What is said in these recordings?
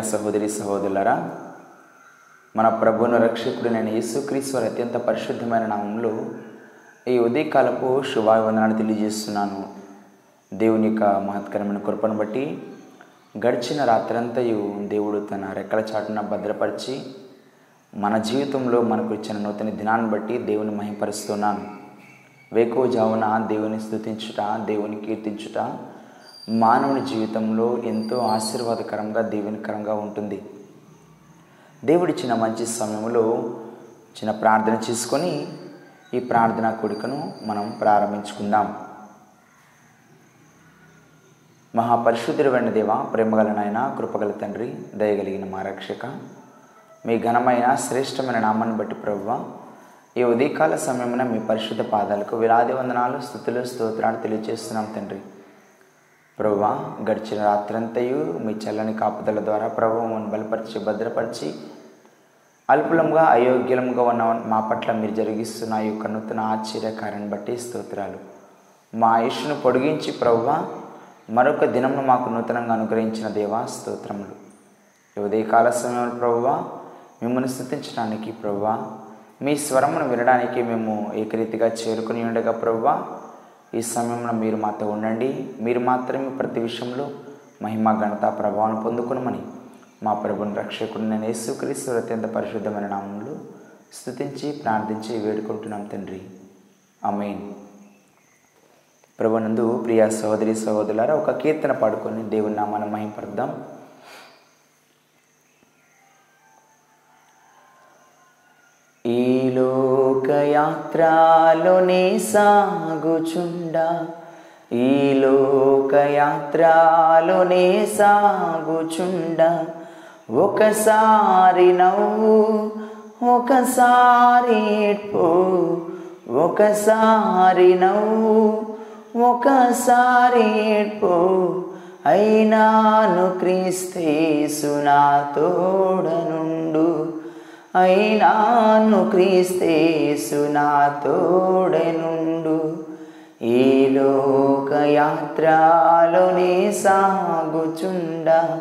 సహోదరి సహోదరులరా మన ప్రభును రక్షకుడినైన యేసుక్రీస్తు వారి అత్యంత పరిశుద్ధమైన నామంలో ఈ ఉదయకాలపు శుభాభివందనాన్ని తెలియజేస్తున్నాను. దేవుని యొక్క మహత్కరమైన కృపను బట్టి గడిచిన రాత్రంతయు దేవుడు తన రెక్కల చాటున భద్రపరిచి మన జీవితంలో మనకు ఇచ్చిన నూతన దినాన్ని బట్టి దేవుని మహింపరుస్తున్నాను జావున దేవుని స్తుతించుట దేవుని కీర్తించుట మానవుని జీవితంలో ఎంతో ఆశీర్వాదకరంగా దీవెనకరంగా ఉంటుంది. దేవుడిచ్చిన మంచి సమయంలో చిన్న ప్రార్థన చేసుకొని ఈ ప్రార్థనా కొడుకును మనం ప్రారంభించుకుందాం. మహాపరిశుద్ధుడైన దేవ ప్రేమగల నాయన కృపగల తండ్రి దయగలిగిన మా రక్షక మీ ఘనమైన శ్రేష్టమైన నామాన్ని బట్టి ప్రభువ ఈ ఉదయకాల సమయమున మీ పరిశుద్ధ పాదాలకు విలాది వందనాలు స్థుతులు స్తోత్రాలు తెలియజేస్తున్నాం తండ్రి. ప్రభువా గడిచిన రాత్రంతయు మీ చల్లని కాపుదల ద్వారా ప్రభువును బలపరిచి భద్రపరిచి అల్పులంగా అయోగ్యంగా ఉన్న మా పట్ల మీరు జరిగిస్తున్న ఈ యొక్క నూతన ఆశ్చర్యకార్యాన్ని బట్టి స్తోత్రాలు. మా ఆయుష్ను పొడిగించి ప్రభువా మరొక దినమును మాకు నూతనంగా అనుగ్రహించిన దేవా స్తోత్రములు. ఈ ఉదయకాల సమయంలో ప్రభువా మిమ్మల్ని స్థుతించడానికి ప్రభువా మీ స్వరమును వినడానికి మేము ఏకరీతిగా చేరుకుని ఉండగా ప్రభువా ఈ సమయంలో మీరు మాతో ఉండండి. మీరు మాత్రమే ప్రతి విషయంలో మహిమ ఘనత ప్రభావం పొందుకునమని మా ప్రభుని రక్షకుడు నేను యేసుక్రీస్తు అత్యంత పరిశుద్ధమైన నామంలో స్థుతించి ప్రార్థించి వేడుకుంటున్నాం తండ్రి. అమెయిన్ ప్రభునందు ప్రియ సహోదరి సహోదరులారా ఒక కీర్తన పాడుకొని దేవుని నామాన్ని మహింపడదాం లోకయాత్రలోనే సాగుచుండా. ఈ లోకయాత్రలోనే సాగుచుండా. ఒకసారి నవ్వు ఒకసారి ఏడ్పు ఒకసారి నవ్వు ఒకసారి ఏడ్పు. అయినాను క్రీస్తేసు నా తోడనుండు. అయినాను క్రీస్తేసు నా తోడనుండు ఈ లోకయాత్రలోనే సాగుచుండా.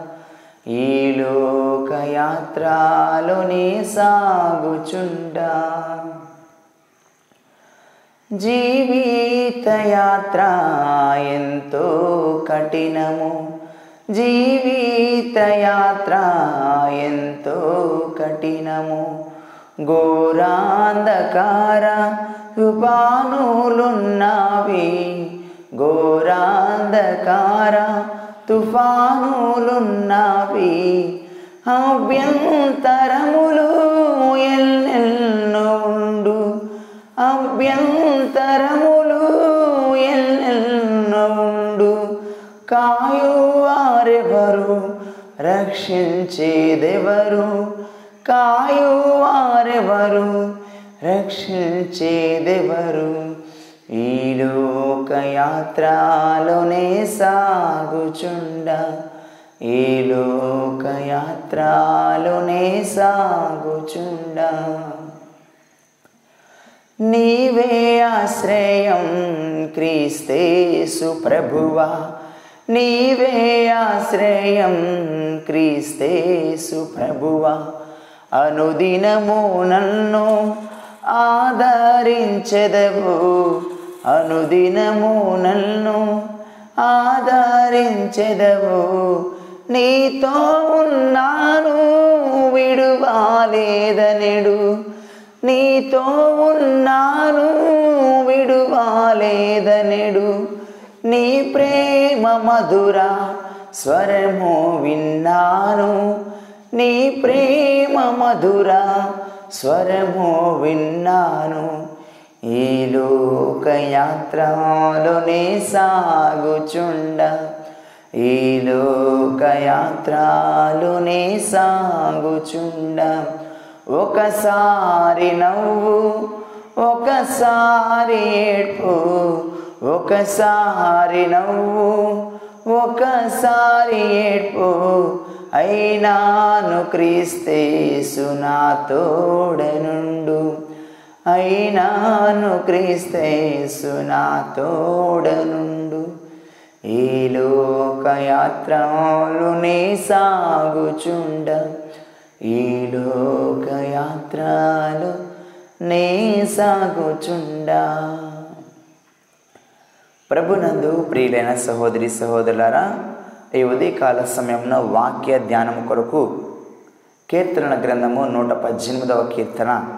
ఈ లోకయాత్రలోనే సాగుచుండా. జీవితయాత్ర ఎంతో కఠినము. జీవితయాత్ర ఎంతో కఠినము. ఘోరాంధకార తుఫానులున్నవి. ఘోరాంధకార తుఫానులున్నవి. అభ్యంతరములు ఎన్నెన్నో ఉండు. అభ్యంతరములు కాయువారెవరు రక్షించేదెవరు? కాయువారెవరు రక్షించేదెవరు? ఈ లోకయాత్రలోనే సాగుచుండ. ఈ లోకయాత్రలోనే సాగుచుండ. నీవే ఆశ్రయం క్రీస్తేసు ప్రభువా. నీవే ఆశ్రయం క్రీస్తేసు ప్రభువా. అనుదినము నన్ను ఆదరించెదవు. అనుదినము నన్ను ఆదరించెదవు. నీతో ఉన్నాను విడువాలేదనెడు. నీతో ఉన్న మధుర స్వరము విన్నాను. నీ ప్రేమ మధుర స్వరము విన్నాను. ఈ లోకయాత్రలోనే సాగుచుండ. ఈ లోకయాత్రలోనే సాగుచుండ. ఒకసారి నవ్వు ఒకసారి ఏడ్పు ఒకసారి నవ్వు ఒకసారి ఏడ్పు అయినాను క్రీస్తేసు నా తోడనుండు. అయినాను క్రీస్తేసు నా తోడనుండు. ఈ లోకయాత్రలు నే సాగుచుండ. ఈ లోకయాత్రలు నే సాగుచుండా. ప్రభునందు ప్రియులైన సహోదరి సహోదరులారా ఈ ఉదయకాల సమయంలో వాక్య ధ్యానం కొరకు కీర్తన గ్రంథము నూట పద్దెనిమిదవ కీర్తన.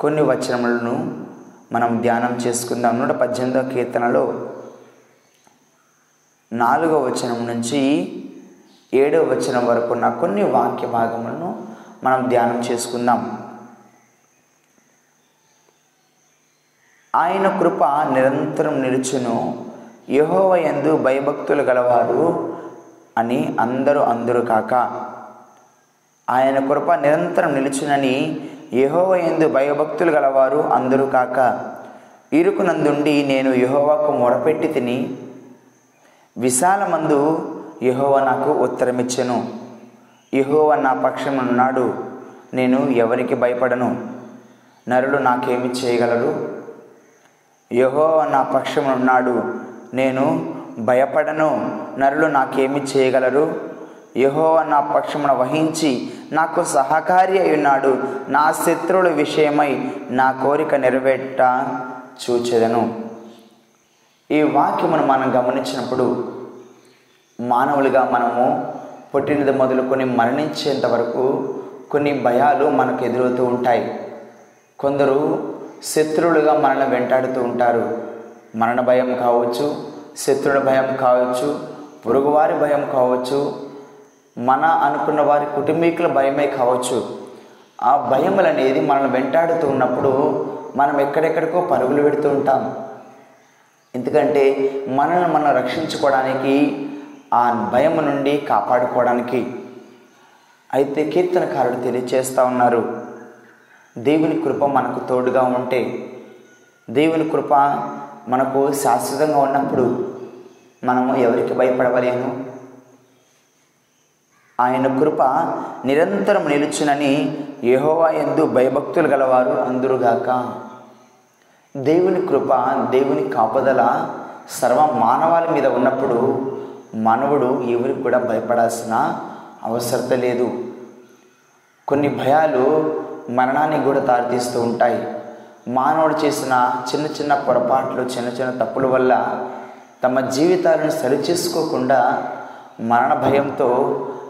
కొన్ని వచనములను మనం ధ్యానం చేసుకుందాం. నూట పద్దెనిమిదవ కీర్తనలో నాలుగవ వచనం నుంచి ఏడవ వచనం వరకు ఉన్న కొన్ని వాక్య భాగములను మనం ధ్యానం చేసుకుందాం. ఆయన కృప నిరంతరం నిలుచును. యహోవ ఎందు భయభక్తులు గలవారు అని అందరూ అందరూ కాక. ఆయన కృప నిరంతరం నిలుచునని యహోవ ఎందు భయభక్తులు గలవారు అందరూ కాక. ఇరుకునందుండి నేను యహోవాకు మొరపెట్టి తిని విశాలమందు యహోవ నాకు ఉత్తరమిచ్చెను. యహోవ నా పక్షమున్నాడు నేను ఎవరికి భయపడను. నరుడు నాకేమి చేయగలరు? యహోవ నా పక్షమున్నాడు నేను భయపడను. నరులు నాకేమి చేయగలరు? యహోవ నా పక్షమున వహించి నాకు సహకారి అయి ఉన్నాడు. నా శత్రువుల విషయమై నా కోరిక నెరవేర్ట చూచెదను. ఈ వాక్యమును మనం గమనించినప్పుడు మానవులుగా మనము పుట్టినది మొదలుకొని మరణించేంత వరకు కొన్ని భయాలు మనకు ఎదురవుతూ ఉంటాయి. కొందరు శత్రువులుగా మనల్ని వెంటాడుతూ ఉంటారు. మరణ భయం కావచ్చు శత్రువుల భయం కావచ్చు పొరుగువారి భయం కావచ్చు మన అనుకున్న వారి కుటుంబీకుల భయమే కావచ్చు. ఆ భయములు అనేది మనల్ని వెంటాడుతూ ఉన్నప్పుడు మనం ఎక్కడెక్కడికో పరుగులు పెడుతూ ఉంటాం. ఎందుకంటే మనల్ని మనం రక్షించుకోవడానికి ఆ భయం నుండి కాపాడుకోవడానికి అయితే కీర్తనకారుడు తెలియచేస్తూ ఉన్నారు. దేవుని కృప మనకు తోడుగా ఉంటే దేవుని కృప మనకు శాశ్వతంగా ఉన్నప్పుడు మనము ఎవరికి భయపడవలేను ఆయన కృప నిరంతరం నిలుచునని యహోవా ఎందు భయభక్తులు గలవారు అందురుగాక. దేవుని కృప దేవుని కాపుదల సర్వ మానవాల మీద ఉన్నప్పుడు మానవుడు ఎవరికి కూడా భయపడాల్సిన అవసరత లేదు. కొన్ని భయాలు మరణానికి కూడా దారితీస్తూ ఉంటాయి. మానవుడు చేసిన చిన్న చిన్న పొరపాట్లు చిన్న చిన్న తప్పుల వల్ల తమ జీవితాలను సరిచేసుకోకుండా మరణ భయంతో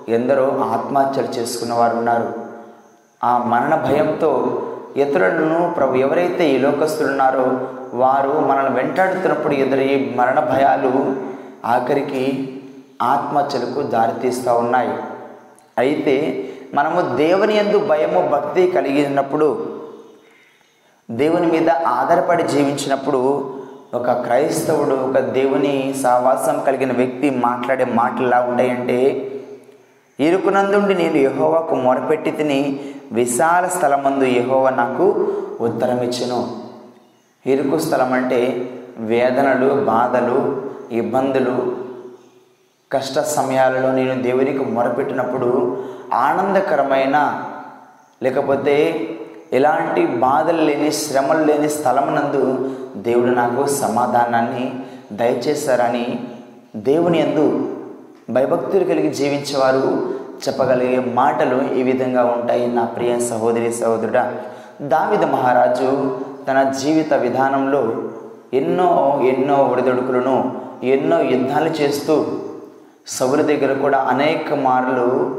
ఎందరో ఆత్మహత్యలు చేసుకున్న వారు ఉన్నారు. ఆ మరణ భయంతో ఇతరులను ప్రభు ఎవరైతే ఈ లోకస్తులు ఉన్నారో వారు మనల్ని వెంటాడుతున్నప్పుడు ఎదురయ్యే మరణ భయాలు ఆఖరికి ఆత్మహత్యలకు దారితీస్తూ ఉన్నాయి. అయితే మనము దేవుని ఎందు భయము భక్తి కలిగినప్పుడు దేవుని మీద ఆధారపడి జీవించినప్పుడు ఒక క్రైస్తవుడు ఒక దేవుని సావాసం కలిగిన వ్యక్తి మాట్లాడే మాటలా ఉంటాయంటే ఇరుకునందుండి నేను యహోవాకు మొరపెట్టి తిని విశాల స్థలమందు యహోవ నాకు ఉత్తరం ఇచ్చెను ఇరుకు స్థలం అంటే వేదనలు బాధలు ఇబ్బందులు కష్ట సమయాలలో నేను దేవునికి మొరపెట్టినప్పుడు ఆనందకరమైన లేకపోతే ఎలాంటి బాధలు లేని శ్రమలు లేని స్థలమునందు దేవుడు నాకు సమాధానాన్ని దయచేశారని దేవుని ఎందు భయభక్తులు కలిగి జీవించేవారు చెప్పగలిగే మాటలు ఈ విధంగా ఉంటాయి. నా ప్రియ సహోదరి సహోదరుడా దావిద మహారాజు తన జీవిత విధానంలో ఎన్నో ఎన్నో ఒడిదొడుకులను ఎన్నో యుద్ధాలు చేస్తూ సౌలు దగ్గర కూడా అనేక మార్లు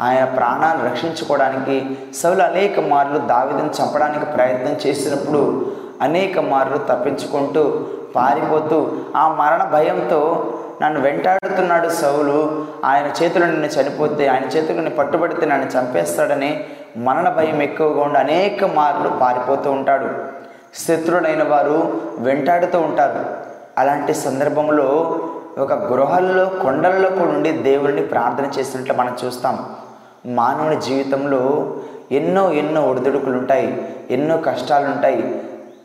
ఆయన ప్రాణాన్ని రక్షించుకోవడానికి సౌలు అనేక మార్లు దావిదని చంపడానికి ప్రయత్నం చేసినప్పుడు అనేక మార్లు తప్పించుకుంటూ పారిపోతూ ఆ మరణ భయంతో నన్ను వెంటాడుతున్నాడు సౌలు. ఆయన చేతులు నిన్ను చనిపోతే ఆయన చేతులు నిన్ను పట్టుబడితే నన్ను చంపేస్తాడని మరణ భయం ఎక్కువగా ఉండి అనేక మార్లు పారిపోతూ ఉంటాడు. శత్రుడైన వారు వెంటాడుతూ ఉంటారు. అలాంటి సందర్భంలో ఒక గృహాల్లో కొండల్లో కూడా ఉండి దేవుడిని ప్రార్థన చేసినట్లు మనం చూస్తాం. మానవుని జీవితంలో ఎన్నో ఎన్నో ఒడిదుడుకులు ఉంటాయి ఎన్నో కష్టాలు ఉంటాయి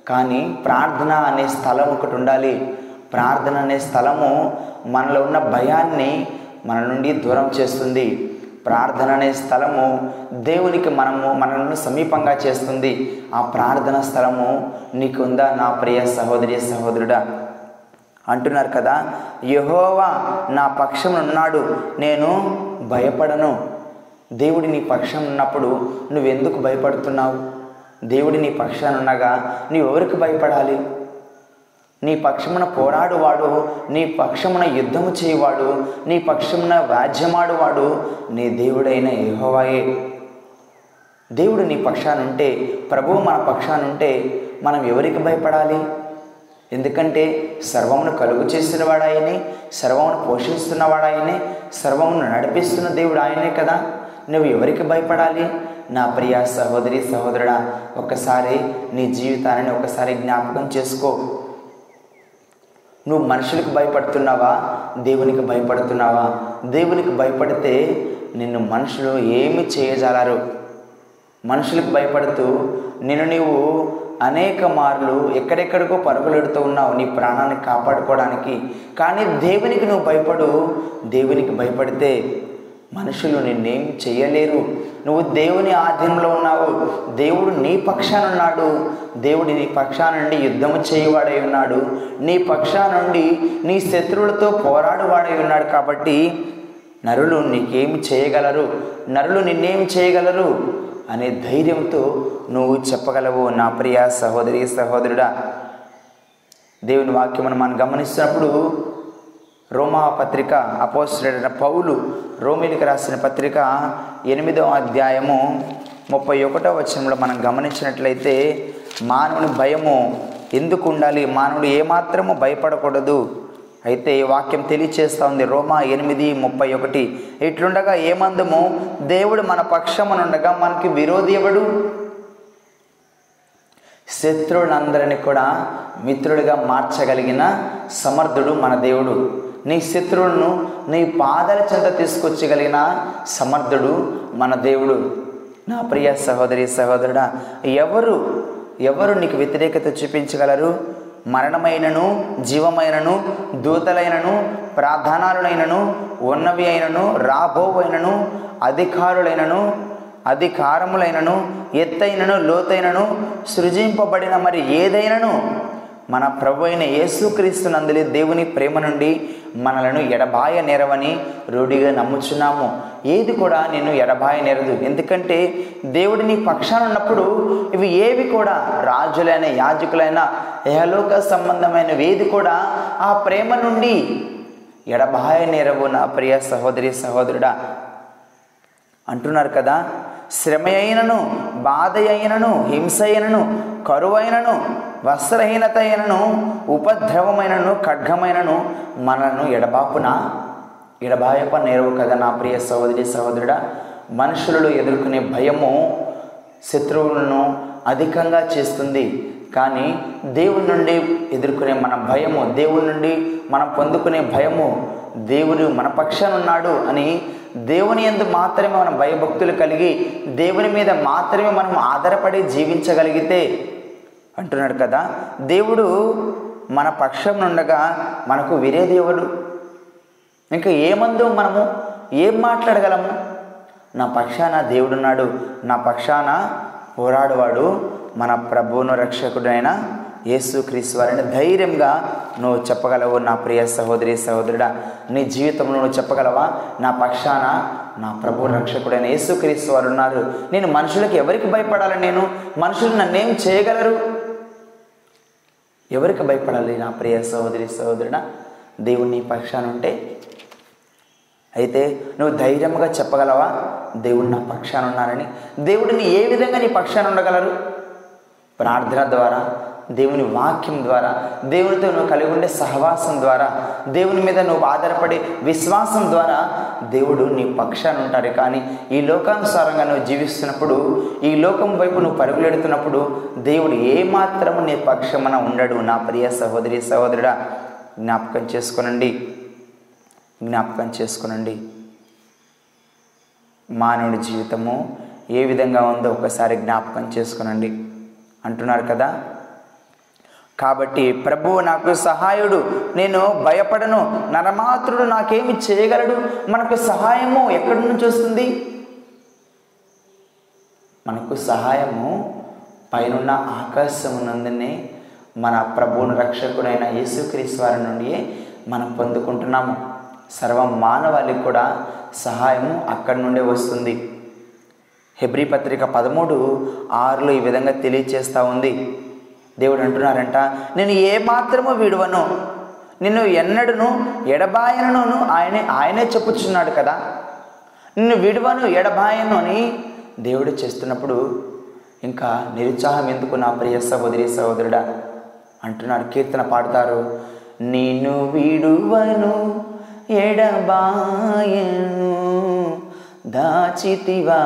కానీ ప్రార్థన అనే స్థలం ఒకటి ఉండాలి. ప్రార్థన అనే స్థలము మనలో ఉన్న భయాన్ని మన నుండి దూరం చేస్తుంది. ప్రార్థన అనే స్థలము దేవునికి మనము మనల్ని సమీపంగా చేస్తుంది. ఆ ప్రార్థన స్థలము నీకుందా నా ప్రియ సహోదరి సహోదరుడా? అంటున్నారు కదా యహోవా నా పక్షం ఉన్నాడు నేను భయపడను. దేవుడి నీ పక్షం ఉన్నప్పుడు నువ్వెందుకు భయపడుతున్నావు? దేవుడి నీ పక్షాన ఉండగా ఎవరికి భయపడాలి? నీ పక్షమున పోరాడువాడు నీ పక్షమున యుద్ధము చేయవాడు నీ పక్షమున వ్యాజ్యమాడువాడు నీ దేవుడైన యహోవాయే. దేవుడు నీ పక్షానుంటే ప్రభువు మన పక్షానుంటే మనం ఎవరికి భయపడాలి? ఎందుకంటే సర్వమును కలుగు చేసిన వాడాయనే సర్వమును పోషిస్తున్నవాడాయనే సర్వమును నడిపిస్తున్న దేవుడు ఆయనే కదా. నువ్వు ఎవరికి భయపడాలి? నా ప్రియ సహోదరి సహోదరుడా ఒకసారి నీ జీవితాన్ని ఒకసారి జ్ఞాపకం చేసుకో. నువ్వు మనుషులకు భయపడుతున్నావా? దేవునికి భయపడుతున్నావా? దేవునికి భయపడితే నిన్ను మనుషులు ఏమి చేయజాలరు. మనుషులకు భయపడుతూ నిన్ను నీవు అనేక మార్లు ఎక్కడెక్కడికో పరుగులెడుతూ ఉన్నావు నీ ప్రాణాన్ని కాపాడుకోవడానికి. కానీ దేవునికి నువ్వు భయపడు. దేవునికి భయపడితే మనుషులు నిన్నేం చేయలేరు. నువ్వు దేవుని ఆధీనంలో ఉన్నావు. దేవుడు నీ పక్షాన ఉన్నాడు. దేవుడు నీ పక్షా నుండి యుద్ధము చేయవాడై ఉన్నాడు. నీ పక్షా నుండి నీ శత్రువులతో పోరాడువాడై ఉన్నాడు కాబట్టి నరులు నీకేమి చేయగలరు? నరులు నిన్నేం చేయగలరు? అనే ధైర్యంతో నువ్వు చెప్పగలవు నా ప్రియ సహోదరి సహోదరుడా. దేవుని వాక్యమును మనం గమనిస్తున్నప్పుడు రోమా పత్రిక అపోస్తుడైన పౌలు రోమిలికి రాసిన పత్రిక ఎనిమిదవ అధ్యాయము ముప్పై ఒకటో వచనంలో మనం గమనించినట్లయితే మానవుని భయము ఎందుకు ఉండాలి? మానవుడు ఏమాత్రము భయపడకూడదు. అయితే ఈ వాక్యం తెలియచేస్తూ ఉంది. రోమా ఎనిమిది ముప్పై ఒకటి. ఇట్లుండగా ఏమందము? దేవుడు మన పక్షమునుండగా మనకి విరోధి ఎవడు? శత్రువులందరినీ కూడా మిత్రుడిగా మార్చగలిగిన సమర్థుడు మన దేవుడు. నీ శత్రువులను నీ పాదాల చెంత తీసుకొచ్చగలిగిన సమర్థుడు మన దేవుడు. నా ప్రియ సహోదరి సహోదరుడా ఎవరు ఎవరు నీకు వ్యతిరేకత చూపించగలరు? మరణమైనను జీవమైనను దూతలైనను ప్రాధానాలునైనను ఉన్నవి అయినను రాబోవైనను అధికారులైనను అధికారములైనను ఎత్తైనను లోతైనను సృజింపబడిన మరి ఏదైనను మన ప్రభు అయిన యేసుక్రీస్తునందులి దేవుని ప్రేమ నుండి మనలను ఎడబాయ నేరవని రూఢిగా నమ్ముచున్నాము. ఏది కూడా నేను ఎడబాయ నేరదు. ఎందుకంటే దేవుడి నీ పక్షాన ఉన్నప్పుడు ఇవి ఏవి కూడా రాజులైన యాజకులైన యహలోక సంబంధమైన ఏది కూడా ఆ ప్రేమ నుండి ఎడబాయ నేరవు నా ప్రియ సహోదరి సహోదరుడా. అంటున్నారు కదా శ్రమ అయినను బాధ అయినను హింస అయినను కరువైనను వస్త్రహీనత అయినను ఉపద్రవమైనను ఖడ్గమైనను మనను ఎడబాపున? ఎడబాయప నేరవు కదా నా ప్రియ సహోదరి సహోదరుడా. మనుషులలో ఎదుర్కొనే భయము శత్రువులను అధికంగా చేస్తుంది. కానీ దేవుని నుండి ఎదుర్కొనే మన భయము దేవుని నుండి మనం పొందుకునే భయము దేవుడు మన పక్షాన ఉన్నాడు అని దేవుని ఎందు మాత్రమే మనం భయభక్తులు కలిగి దేవుని మీద మాత్రమే మనం ఆధారపడి జీవించగలిగితే అంటున్నాడు కదా. దేవుడు మన పక్షం ఉండగా మనకు విరే దేవుడు ఇంకా ఏమందు మనము ఏం మాట్లాడగలము? నా పక్షాన దేవుడున్నాడు. నా పక్షాన పోరాడువాడు మన ప్రభువును రక్షకుడైన యేసు క్రీస్తు వారిని ధైర్యంగా నువ్వు చెప్పగలవు. నా ప్రియ సహోదరి సహోదరుడా నీ జీవితంలో నువ్వు చెప్పగలవా? నా పక్షాన నా ప్రభు రక్షకుడైన యేసు క్రీస్తు వారు ఉన్నారు. నేను మనుషులకు ఎవరికి భయపడాలి? నేను మనుషులు నన్నేం చేయగలరు? ఎవరికి భయపడాలి? నా ప్రియ సహోదరి సహోదరుడా దేవుని పక్షాన ఉంటే? అయితే నువ్వు ధైర్యంగా చెప్పగలవా? దేవుడు నా పక్షాన ఉన్నారని. దేవుడిని ఏ విధంగా నీ పక్షాన ఉండగలరు? ప్రార్థన ద్వారా దేవుని వాక్యం ద్వారా దేవునితో నువ్వు కలిగి ఉండే సహవాసం ద్వారా దేవుని మీద నువ్వు ఆధారపడే విశ్వాసం ద్వారా దేవుడు నీ పక్షాన్ని ఉంటారు కానీ ఈ లోకానుసారంగా నువ్వు జీవిస్తున్నప్పుడు ఈ లోకం వైపు నువ్వు పరుగులెడుతున్నప్పుడు దేవుడు ఏమాత్రము నీ పక్షమన ఉండడు. నా ప్రియ సహోదరి సహోదరుడా జ్ఞాపకం చేసుకునండి. జ్ఞాపకం చేసుకునండి. మానవుడి జీవితము ఏ విధంగా ఉందో ఒకసారి జ్ఞాపకం చేసుకునండి. అంటున్నారు కదా కాబట్టి ప్రభువు నాకు సహాయుడు నేను భయపడను నరమాత్రుడు నాకేమి చేయగలడు? మనకు సహాయము ఎక్కడి నుంచి వస్తుంది? మనకు సహాయము పైనున్న ఆకాశమునందునే మన ప్రభువును రక్షకుడైన యేసుక్రీస్తు వారి నుండి మనం పొందుకుంటున్నాము. సర్వ మానవాళికి కూడా సహాయము అక్కడి నుండే వస్తుంది. హెబ్రి పత్రిక పదమూడు ఆరులో ఈ విధంగా తెలియచేస్తూ ఉంది. దేవుడు అంటున్నారంట నేను ఏమాత్రము విడువను? నిన్ను ఎన్నడను ఎడబాయనను ఆయనే ఆయనే చెప్పుచున్నాడు కదా. నిన్ను విడువను ఎడబాయను అని దేవుడు చేస్తున్నప్పుడు ఇంకా నిరుత్సాహం ఎందుకు నా ప్రియ సహోదరి సహోదరుడా? అంటున్నాడు కీర్తన పాడతారు నిన్ను విడువను ఎడబాయను దాచితివా?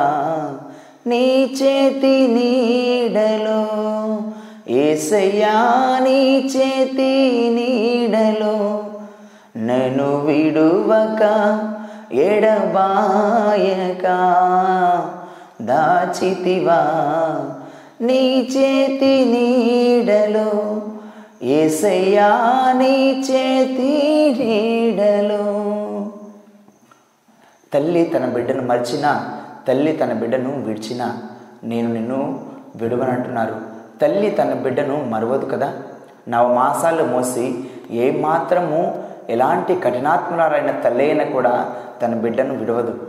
నీ చేతి నీడలో ఏసయ్యా నీ చేతి నీడలో నన్ను విడువక ఎడబాయక దాచితివా? నీ చేతి నీడలో ఏసయ్యా నీ చేతి నీడలో. తల్లి తన బిడ్డను మర్చినా తల్లి తన బిడ్డను విడిచినా నేను నిన్ను విడువనంటున్నారు. తల్లి తన బిడ్డను మరవదు కదా? నవమాసాలు మోసి ఏమాత్రము ఎలాంటి కఠినాత్మురాలైన తల్లి అయినా కూడా తన బిడ్డను విడవదు.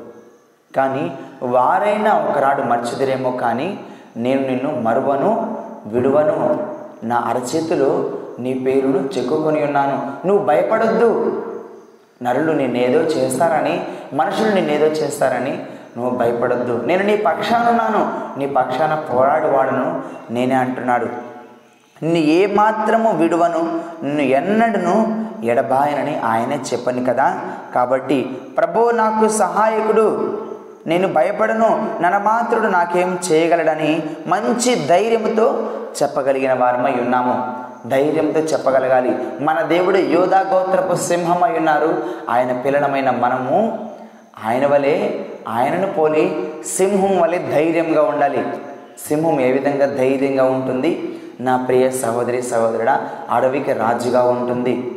కానీ వారైనా ఒకనాడు మర్చిదిరేమో కానీ నేను నిన్ను మరువను విడువను. నా అరచేతిలో నీ పేరును చెక్కుకొని ఉన్నాను. నువ్వు భయపడొద్దు. నరులు నిన్నేదో చేస్తారని మనుషులు నిన్నేదో చేస్తారని నువ్వు భయపడొద్దు. నేను నీ పక్షానున్నాను నీ పక్షాన పోరాడువాడును నేనే అంటున్నాడు. నిన్ను ఏ మాత్రము విడువను నిన్ను ఎన్నడను ఎడబాయనని ఆయనే చెప్పని కదా. కాబట్టి ప్రభు నాకు సహాయకుడు. నేను భయపడను. ననమాత్రుడు నాకేం చేయగలడని మంచి ధైర్యంతో చెప్పగలిగిన వారమై ఉన్నాము. ధైర్యంతో చెప్పగలగాలి. మన దేవుడు యోధా గోత్రపు సింహమై ఉన్నారు. ఆయన పిల్లలమైన మనము ఆయన వలె ఆయనను పోలి సింహం వలె ధైర్యంగా ఉండాలి. సింహం ఏ విధంగా ధైర్యంగా ఉంటుంది? నా ప్రియ సహోదరి సహోదరుడ అడవికి రాజుగా ఉంటుంది.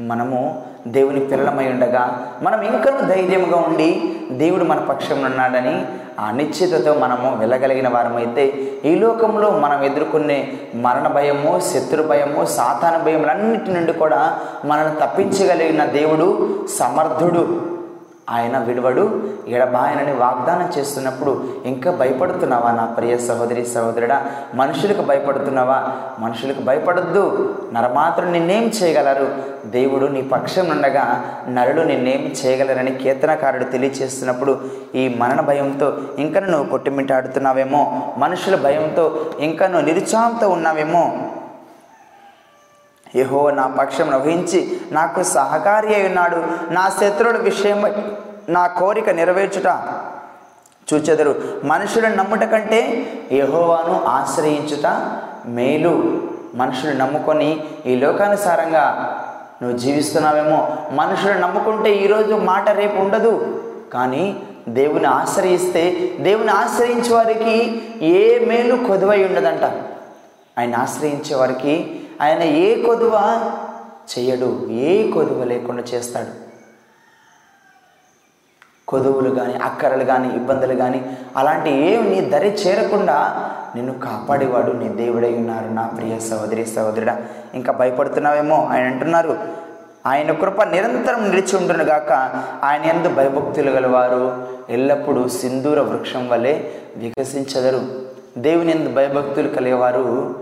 మనము దేవుని పిల్లలమై ఉండగా మనం ఇంకా ధైర్యంగా ఉండి దేవుడు మన పక్షం ఉన్నాడని ఆ నిశ్చితతో మనము వెళ్ళగలిగిన వారమైతే ఈ లోకంలో మనం ఎదుర్కొనే మరణ భయము శత్రు భయము సాతాన భయములన్నిటి నుండి కూడా మనల్ని తప్పించగలిగిన దేవుడు సమర్థుడు. ఆయన విడువడు ఎడబాయనని వాగ్దానం చేస్తున్నప్పుడు ఇంకా భయపడుతున్నావా నా ప్రియ సహోదరి సహోదరుడా? మనుషులకు భయపడుతున్నావా? మనుషులకు భయపడొద్దు. నరమాత్రం నిన్నేం చేయగలరు? దేవుడు నీ పక్షం ఉండగా నరుడు నిన్నేం చేయగలరని కీర్తనకారుడు తెలియచేస్తున్నప్పుడు ఈ మరణ భయంతో ఇంకా నువ్వు కొట్టుమిట్టాడుతున్నావేమో మనుషుల భయంతో ఇంకా నువ్వు నిరుత్సాహంతో ఉన్నావేమో? యహో నా పక్షం వహించి నాకు సహకారి అయి ఉన్నాడు. నా శత్రువుల విషయమై నా కోరిక నెరవేర్చుట చూచెదరు. మనుషులను నమ్ముట కంటే యహోవాను ఆశ్రయించుట మేలు. మనుషులు నమ్ముకొని ఈ లోకానుసారంగా నువ్వు జీవిస్తున్నావేమో. మనుషులు నమ్ముకుంటే ఈరోజు మాట రేపు ఉండదు. కానీ దేవుని ఆశ్రయిస్తే దేవుని ఆశ్రయించే వారికి ఏ మేలు కొదువై ఉండదంట. ఆయన ఆశ్రయించే వారికి ఆయన ఏ కొదువ చేయడు ఏ కొదువ లేకుండా చేస్తాడు. కొదువులు కానీ అక్కరలు కానీ ఇబ్బందులు కానీ అలాంటి ఏమి నీ దరి చేరకుండా నిన్ను కాపాడేవాడు నీ దేవుడై ఉన్నారు నా ప్రియ సహోదరి సహోదరుడా. ఇంకా భయపడుతున్నావేమో? ఆయన అంటున్నారు ఆయన కృప నిరంతరం నిలిచి ఉండునుగాక ఆయన ఎందు భయభక్తులు గలవారు ఎల్లప్పుడూ సింధూర వృక్షం వలె వికసించదరు. దేవుని ఎందు భయభక్తులు కలిగేవారు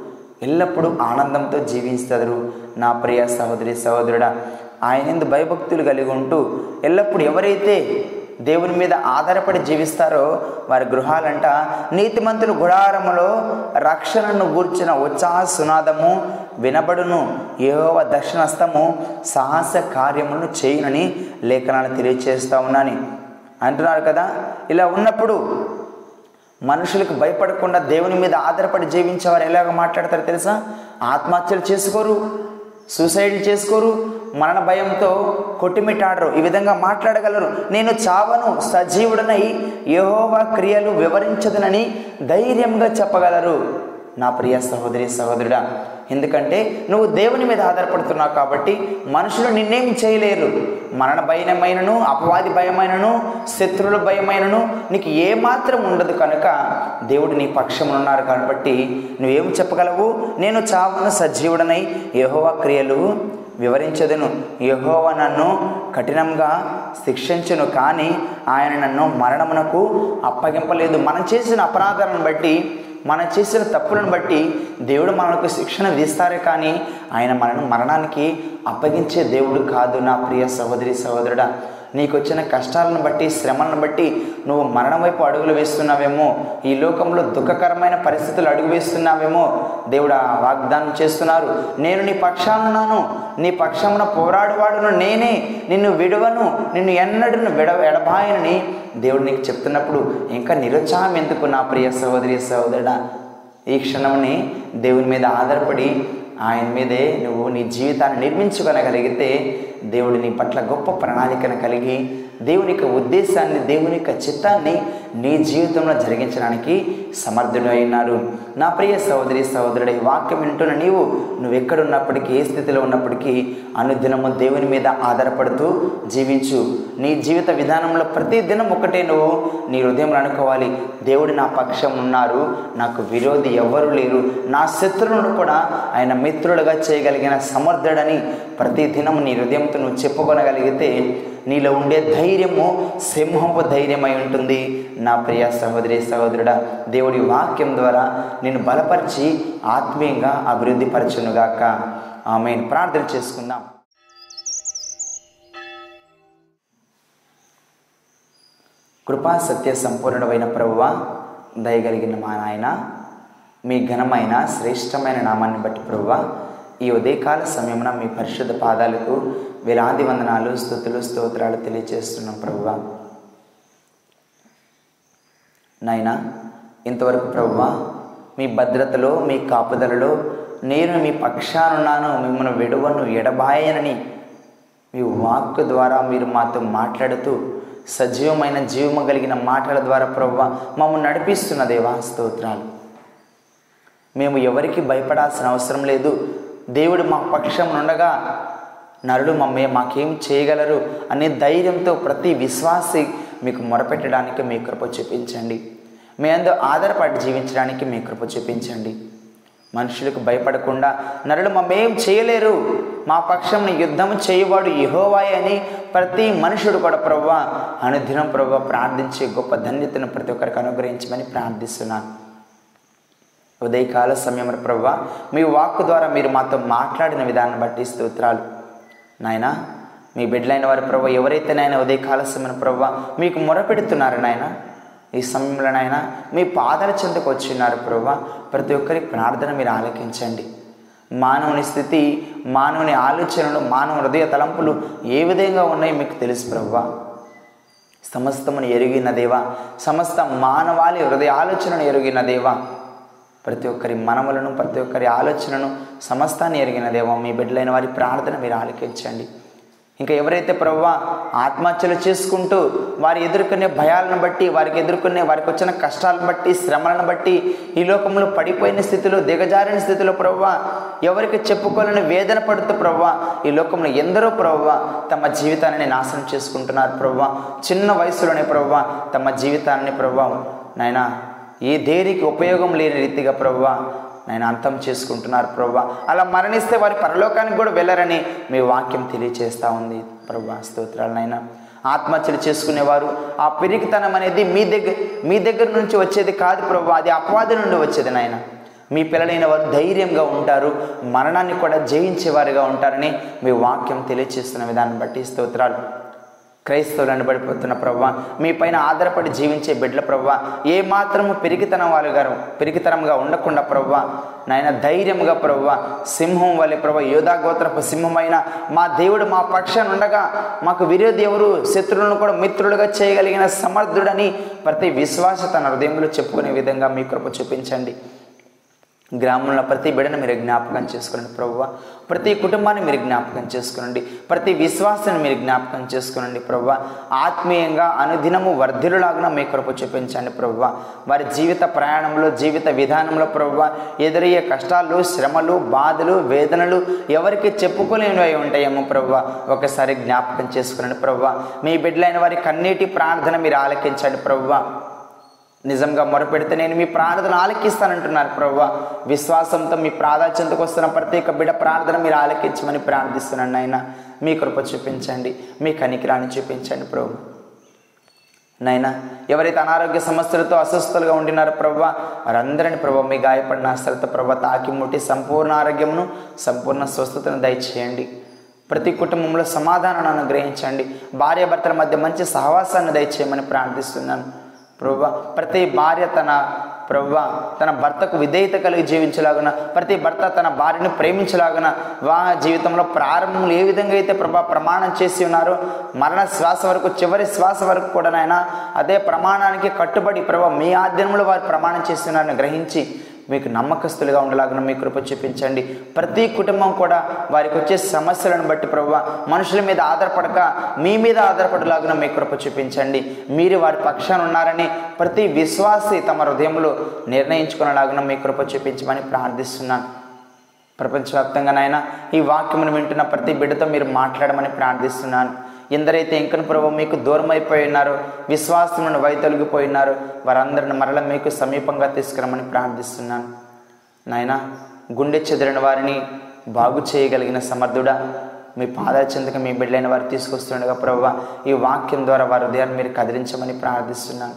ఎల్లప్పుడూ ఆనందంతో జీవిస్తారు నా ప్రియ సహోదరి సహోదరుడా ఆయన ఎందు భయభక్తులు కలిగి ఉంటూ ఎల్లప్పుడూ ఎవరైతే దేవుని మీద ఆధారపడి జీవిస్తారో వారి గృహాలంట నీతిమంతులు గుడారములో రక్షణను గూర్చిన ఉత్సాహ సునాదము వినబడును. ఏవో దక్షిణస్తము సాహస కార్యములను చేయునని లేఖనాలు తెలియజేస్తూ ఉన్నాను. అంటున్నారు కదా ఇలా ఉన్నప్పుడు మనుషులకు భయపడకుండా దేవుని మీద ఆధారపడి జీవించేవారు ఎలాగ మాట్లాడతారు తెలుసా? ఆత్మహత్యలు చేసుకోరు సూసైడ్ చేసుకోరు మరణ భయంతో కొట్టిమిట్టాడరు ఈ విధంగా మాట్లాడగలరు. నేను చావను సజీవుడనై యహోవా క్రియలు వివరించదనని ధైర్యంగా చెప్పగలరు. నా ప్రియ సహోదరి సహోదరుడా ఎందుకంటే నువ్వు దేవుని మీద ఆధారపడుతున్నావు కాబట్టి మనుషులు నిన్నేం చేయలేరు. మరణ భయమైనను అపవాది భయమైనను శత్రువుల భయమైనను నీకు ఏమాత్రం ఉండదు కనుక దేవుడు నీ పక్షమునున్నారు కాబట్టి నువ్వేం చెప్పగలవు? నేను చావును సజీవుడనై యహోవా క్రియలు వివరించదును. యహోవ నన్ను కఠినంగా శిక్షించును కానీ ఆయన నన్ను మరణమునకు అప్పగింపలేదు. మనం చేసిన అపరాధాలను బట్టి మనం చేసిన తప్పులను బట్టి దేవుడు మనకు శిక్షణ విధిస్తారే కానీ ఆయన మనను మరణానికి అప్పగించే దేవుడు కాదు నా ప్రియ సహోదరి సహోదరుడా. నీకు వచ్చిన కష్టాలను బట్టి శ్రమలను బట్టి నువ్వు మరణం వైపు అడుగులు వేస్తున్నావేమో ఈ లోకంలో దుఃఖకరమైన పరిస్థితులు అడుగు వేస్తున్నావేమో దేవుడు ఆ వాగ్దానం చేస్తున్నారు. నేను నీ పక్షానున్నాను నీ పక్షమున పోరాడువాడును నేనే నిన్ను విడవను నిన్ను ఎన్నడను విడ ఎడబాయనని దేవుడు నీకు చెప్తున్నప్పుడు ఇంకా నిరుత్సాహం ఎందుకు నా ప్రియ సహోదరి సహోదరుడా? ఈ క్షణంని దేవుని మీద ఆధారపడి ఆయన మీదే నువ్వు నీ జీవితాన్ని నిర్మించుకొనగలిగితే దేవుడు నీ పట్ల గొప్ప ప్రణాళికను కలిగి దేవుని యొక్క ఉద్దేశాన్ని దేవుని యొక్క చిత్తాన్ని నీ జీవితంలో జరిగించడానికి సమర్థుడు నా ప్రియ సహోదరి సహోదరుడి వాక్యం వింటున్న నీవు నువ్వు ఎక్కడున్నప్పటికీ ఏ స్థితిలో ఉన్నప్పటికీ అనుదినము దేవుని మీద ఆధారపడుతూ జీవించు. నీ జీవిత విధానంలో ప్రతి దినం ఒకటే నువ్వు నీ హృదయంలో అనుకోవాలి. దేవుడు నా పక్షం ఉన్నారు. నాకు విరోధి ఎవ్వరు లేరు. నా శత్రువులను కూడా ఆయన మిత్రులుగా చేయగలిగిన సమర్థుడని ప్రతి దినం నీ హృదయంతో నువ్వు చెప్పుకొనగలిగితే నీలో ఉండే ధైర్యము సింహపు ధైర్యమై ఉంటుంది. నా ప్రియ సహోదరి సహోదరుడా దేవుడి వాక్యం ద్వారా నేను బలపరిచి ఆత్మీయంగా అభివృద్ధి పరచునుగాక ఆమె ప్రార్థన చేసుకుందాం. కృపా సత్య సంపూర్ణమైన ప్రభువ దయగలిగిన మా నాయన మీ ఘనమైన శ్రేష్టమైన నామాన్ని బట్టి ప్రభువ ఈ ఉదయకాల సమయంలో మీ పరిశుద్ధ పాదాలకు వేలాది వందనాలు స్థుతులు స్తోత్రాలు తెలియజేస్తున్నాం ప్రభువ నాయన ఇంతవరకు ప్రభువ మీ భద్రతలో మీ కాపుదలలో నేను మీ పక్షానున్నాను మిమ్మల్ని విడువను ఎడబాయనని మీ వాక్కు ద్వారా మీరు మాతో మాట్లాడుతూ సజీవమైన జీవము కలిగిన మాటల ద్వారా ప్రభువ మమ్మల్ని నడిపిస్తున్న దేవా స్తోత్రాలు. మేము ఎవరికి భయపడాల్సిన అవసరం లేదు. దేవుడు మా పక్షం ఉండగా నరుడు మమ్మే మాకేం చేయగలరు అనే ధైర్యంతో ప్రతి విశ్వాసి మీకు మొరపెట్టడానికి మీ కృప చూపించండి. మీ అందు ఆధారపడి జీవించడానికి మీ కృప చూపించండి. మనుషులకు భయపడకుండా నరులు మమ్మేం చేయలేరు. మా పక్షం యుద్ధం చేయవాడు యహోవాయ్ అని ప్రతి మనుషుడు కూడా ప్రవ్వ అనుదినం ప్రవ్వ ప్రార్థించే గొప్ప ధన్యతను ప్రతి ఒక్కరికి అనుగ్రహించమని ప్రార్థిస్తున్నాను. ఉదయకాల సమయం ప్రవ్వ మీ వాక్కు ద్వారా మీరు మాతో మాట్లాడిన విధానం బట్టి స్తోత్రాలు. నాయనా మీ బిడ్డలైన వారి ప్రభు ఎవరైతే నాయన ఉదయకాల సమయం ప్రభావ మీకు మొరపెడుతున్నారు నాయన ఈ సమయంలో నాయన మీ పాదాల చెందుకు వచ్చిన్నారు ప్రభావ ప్రతి ఒక్కరి ప్రార్థన మీరు ఆలకించండి. మానవుని స్థితి మానవుని ఆలోచనలు మానవ హృదయ తలంపులు ఏ విధంగా ఉన్నాయో మీకు తెలుసు ప్రభావ సమస్తమును ఎరిగిన దేవా సమస్త మానవాళి హృదయ ఆలోచనను ఎరిగిన దేవా ప్రతి ఒక్కరి మనములను ప్రతి ఒక్కరి ఆలోచనను సమస్తాన్ని ఎరిగిన దేవా మీ బిడ్డలైన వారి ప్రార్థన మీరు ఆలకించండి. ఇంకా ఎవరైతే ప్రవ్వా ఆత్మహత్యలు చేసుకుంటూ వారు ఎదుర్కొనే భయాలను బట్టి వారికి ఎదుర్కొనే వారికి వచ్చిన కష్టాలను బట్టి శ్రమలను బట్టి ఈ లోకంలో పడిపోయిన స్థితిలో దిగజారిన స్థితిలో ప్రవ్వా ఎవరికి చెప్పుకోలేని వేదన పడుతూ ప్రవ్వా ఈ లోకంలో ఎందరో ప్రవ్వా తమ జీవితాన్ని నాశనం చేసుకుంటున్నారు ప్రవ్వా. చిన్న వయసులోనే ప్రవ్వా తమ జీవితాన్ని ప్రవ్వా నాయన ఏ దేనికి ఉపయోగం లేని రీతిగా ప్రవ్వా నేను అంతం చేసుకుంటున్నారు ప్రభా. అలా మరణిస్తే వారి పరలోకానికి కూడా వెళ్ళరని మీ వాక్యం తెలియచేస్తూ ఉంది. ప్రభా స్తోత్రాలనైనా ఆత్మహత్యలు చేసుకునేవారు ఆ పిరికితనం అనేది మీ దగ్గర మీ దగ్గర నుంచి వచ్చేది కాదు ప్రభు అది అపవాది నుండి వచ్చేది నాయన. మీ పిల్లలైన వారు ధైర్యంగా ఉంటారు మరణాన్ని కూడా జయించేవారుగా ఉంటారని మీ వాక్యం తెలియచేస్తున్న విధానం బట్టి స్తోత్రాలు. క్రైస్తవులు అనబడిపోతున్న ప్రవ్వ మీ పైన ఆధారపడి జీవించే బిడ్డల ప్రవ్వ ఏ మాత్రము పెరిగితనం వాళ్ళు గారు పెరిగితనంగా ఉండకుండా ప్రవ్వ నాయన ధైర్యంగా ప్రవ్వ సింహం వలె ప్రవ్వ యోధాగోత్రపు సింహమైన మా దేవుడు మా పక్షాన్ని ఉండగా మాకు విరోధి ఎవరు శత్రువులను కూడా మిత్రులుగా చేయగలిగిన సమర్థుడని ప్రతి విశ్వాస తన హృదయంలో చెప్పుకునే విధంగా మీ కృప చూపించండి. గ్రామంలో ప్రతి బిడ్డను మీరు జ్ఞాపకం చేసుకోండి ప్రభువ. ప్రతి కుటుంబాన్ని మీరు జ్ఞాపకం చేసుకోనండి. ప్రతి విశ్వాసాన్ని మీరు జ్ఞాపకం చేసుకోనండి ప్రభువ. ఆత్మీయంగా అనుదినము వర్ధిలులాగా మీ కొరకు చూపించండి ప్రభువ. వారి జీవిత ప్రయాణంలో జీవిత విధానంలో ప్రభువ ఎదురయ్యే కష్టాలు శ్రమలు బాధలు వేదనలు ఎవరికి చెప్పుకోలేనివి ఉంటాయేమో ప్రభువ. ఒకసారి జ్ఞాపకం చేసుకునండి ప్రభువ. మీ బిడ్డలైన వారి కన్నీటి ప్రార్థన మీరు ఆలకించండి ప్రభువ. నిజంగా మొరపెడితే నేను మీ ప్రార్థన ఆలకిస్తానంటున్నారు ప్రభు విశ్వాసంతో మీ ప్రాధాన్యతకు వస్తున్న ప్రత్యేక బిడ్డ ప్రార్థన మీరు ఆలకించమని ప్రార్థిస్తున్నాను నాయన. మీ కృప చూపించండి మీ కనికిరాన్ని చూపించండి ప్రభు. నైనా ఎవరైతే అనారోగ్య సమస్యలతో అస్వస్థలుగా ఉండినారో ప్రభు వారందరిని ప్రభు మీ గాయపడిన అస్వస్థ ప్రభు తాకి ముట్టి సంపూర్ణ ఆరోగ్యమును సంపూర్ణ స్వస్థతను దయచేయండి. ప్రతి కుటుంబంలో సమాధానాన్ని అనుగ్రహించండి. భార్యాభర్తల మధ్య మంచి సహవాసాన్ని దయచేయమని ప్రార్థిస్తున్నాను. ప్రభు ప్రతి భార్య తన ప్రభు తన భర్తకు విధేయత కలిగి జీవించలాగున ప్రతి భర్త తన భార్యను ప్రేమించలాగున వివాహ జీవితంలో ప్రారంభం ఏ విధంగా అయితే ప్రభా ప్రమాణం చేసి ఉన్నారో మరణ శ్వాస వరకు చివరి శ్వాస వరకు కూడా నాయన అదే ప్రమాణానికి కట్టుబడి ప్రభా మీ ఆధ్వర్యంలో వారు ప్రమాణం చేస్తున్నారని గ్రహించి మీకు నమ్మకస్తులుగా ఉండలాగిన మీ కృప చూపించండి. ప్రతి కుటుంబం కూడా వారికి వచ్చే సమస్యలను బట్టి ప్రభు మనుషుల మీద ఆధారపడక మీ మీద ఆధారపడలాగిన మీ కృప చూపించండి. మీరు వారి పక్షాన ఉన్నారని ప్రతి విశ్వాసి తమ హృదయంలో నిర్ణయించుకునేలాగిన మీ కృప చూపించమని ప్రార్థిస్తున్నాను. ప్రపంచవ్యాప్తంగానైనా ఈ వాక్యమును వింటున్న ప్రతి బిడ్డతో మీరు మాట్లాడమని ప్రార్థిస్తున్నాను. ఎందరైతే ఇంకను ప్రభు మీకు దూరం అయిపోయి ఉన్నారో విశ్వాసమును వైతొలిగిపోయి వారందరిని మరల మీకు సమీపంగా తీసుకురమని ప్రార్థిస్తున్నాను. నాయన గుండె చెదిరిన వారిని బాగు చేయగలిగిన సమర్థుడా మీ పాదాల చెందుకు మీ బిడ్డలైన వారు తీసుకొస్తుండగా ప్రభు ఈ వాక్యం ద్వారా వారి హృదయాన్ని మీరు కదిలించమని ప్రార్థిస్తున్నాను.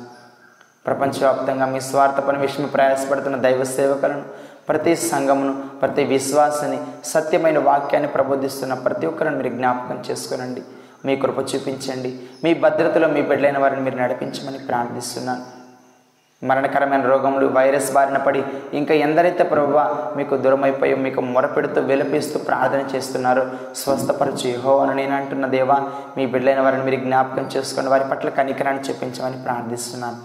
ప్రపంచవ్యాప్తంగా మీ స్వార్థ పని విషయం ప్రయాసపడుతున్న దైవ సేవకులను ప్రతి సంఘమును ప్రతి విశ్వాసని సత్యమైన వాక్యాన్ని ప్రబోధిస్తున్న ప్రతి ఒక్కరిని మీరు జ్ఞాపకం చేసుకోనండి. మీ కృప చూపించండి. మీ భద్రతలో మీ బిడ్డలైన వారిని మీరు నడిపించమని ప్రార్థిస్తున్నాను. మరణకరమైన రోగములు వైరస్ బారిన పడి ఇంకా ఎందరైతే ప్రభు మీకు దూరమైపోయి మీకు మొరపెడుతూ విలపిస్తూ ప్రార్థన చేస్తున్నారో స్వస్థపరచు యహో అని నేను అంటున్న దేవా మీ బిడ్డలైన వారిని మీరు జ్ఞాపకం చేసుకొని వారి పట్ల కనికరాన్ని చెప్పించమని ప్రార్థిస్తున్నాను.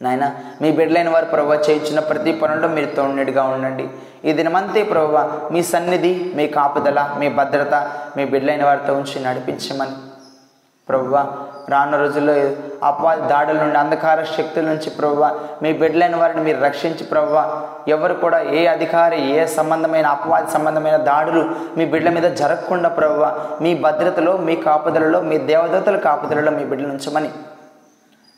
నాయన మీ బిడ్డలైన వారు ప్రభు చేయించిన ప్రతి పనుల్లో మీరు తోడునిడిగా ఉండండి. ఈ దినమంతే ప్రభు మీ సన్నిధి మీ కాపుదల మీ భద్రత మీ బిడ్డలైన వారితో ఉంచి నడిపించమని. ప్రభువ రాను రోజుల్లో అపవాది దాడుల నుండి అంధకార శక్తుల నుంచి ప్రభువ మీ బిడ్డలైన వారిని మీరు రక్షించి ప్రభువ ఎవరు కూడా ఏ అధికారి ఏ సంబంధమైన అపవాది సంబంధమైన దాడులు మీ బిడ్డల మీద జరగకుండా ప్రభువ మీ భద్రతలో మీ కాపుదలలో మీ దేవదూతల కాపుదలలో మీ బిడ్డలు ఉంచమని.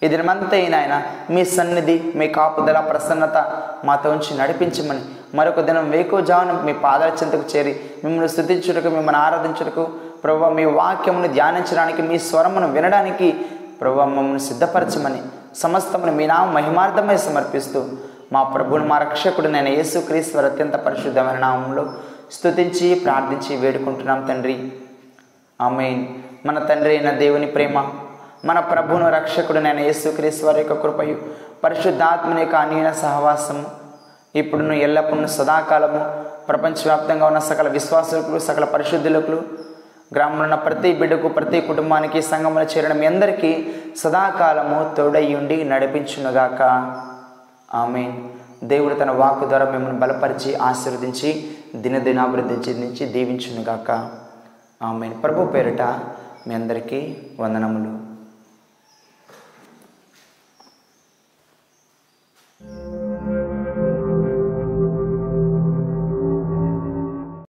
ఈ దినమంతా ఆయన మీ సన్నిధి మీ కాపుదల ప్రసన్నత మాతో ఉంచి నడిపించమని మరొక దినం వేకుజామున మీ పాదాల చింతకు చేరి మిమ్మల్ని స్థుతించుటకు మిమ్మల్ని ఆరాధించుటకు ప్రభు మీ వాక్యమును ధ్యానించడానికి మీ స్వరమును వినడానికి ప్రభు మమ్మల్ని సిద్ధపరచమని సమస్తమును మీ నామ మహిమార్థమై సమర్పిస్తూ మా ప్రభుని మా రక్షకుడు నేను యేసుక్రీశ్వర అత్యంత పరిశుద్ధమైన నామంలో స్తుతించి ప్రార్థించి వేడుకుంటున్నాం తండ్రి. ఆమెన్. మన తండ్రి అయిన దేవుని ప్రేమ మన ప్రభువును రక్షకుడు నేను యేసుక్రీస్తు వారి యొక్క కృపయు పరిశుద్ధాత్మని యొక్క అన్యూన సహవాసము ఇప్పుడును ఎల్లప్పుడూ సదాకాలము ప్రపంచవ్యాప్తంగా ఉన్న సకల విశ్వాసులకు సకల పరిశుద్ధులకు గ్రామంలో ఉన్న ప్రతి బిడ్డకు ప్రతి కుటుంబానికి సంఘంలో చేరడం మీ అందరికీ సదాకాలము తోడయ్యుండి నడిపించునుగాక. ఆమె దేవుడు తన వాక్కు ద్వారా మిమ్మల్ని బలపరిచి ఆశీర్వదించి దినదినాభివృద్ధి చెందించి దీవించునుగాక. ఆమె ప్రభు పేరిట మీ అందరికీ వందనములు. Thank you.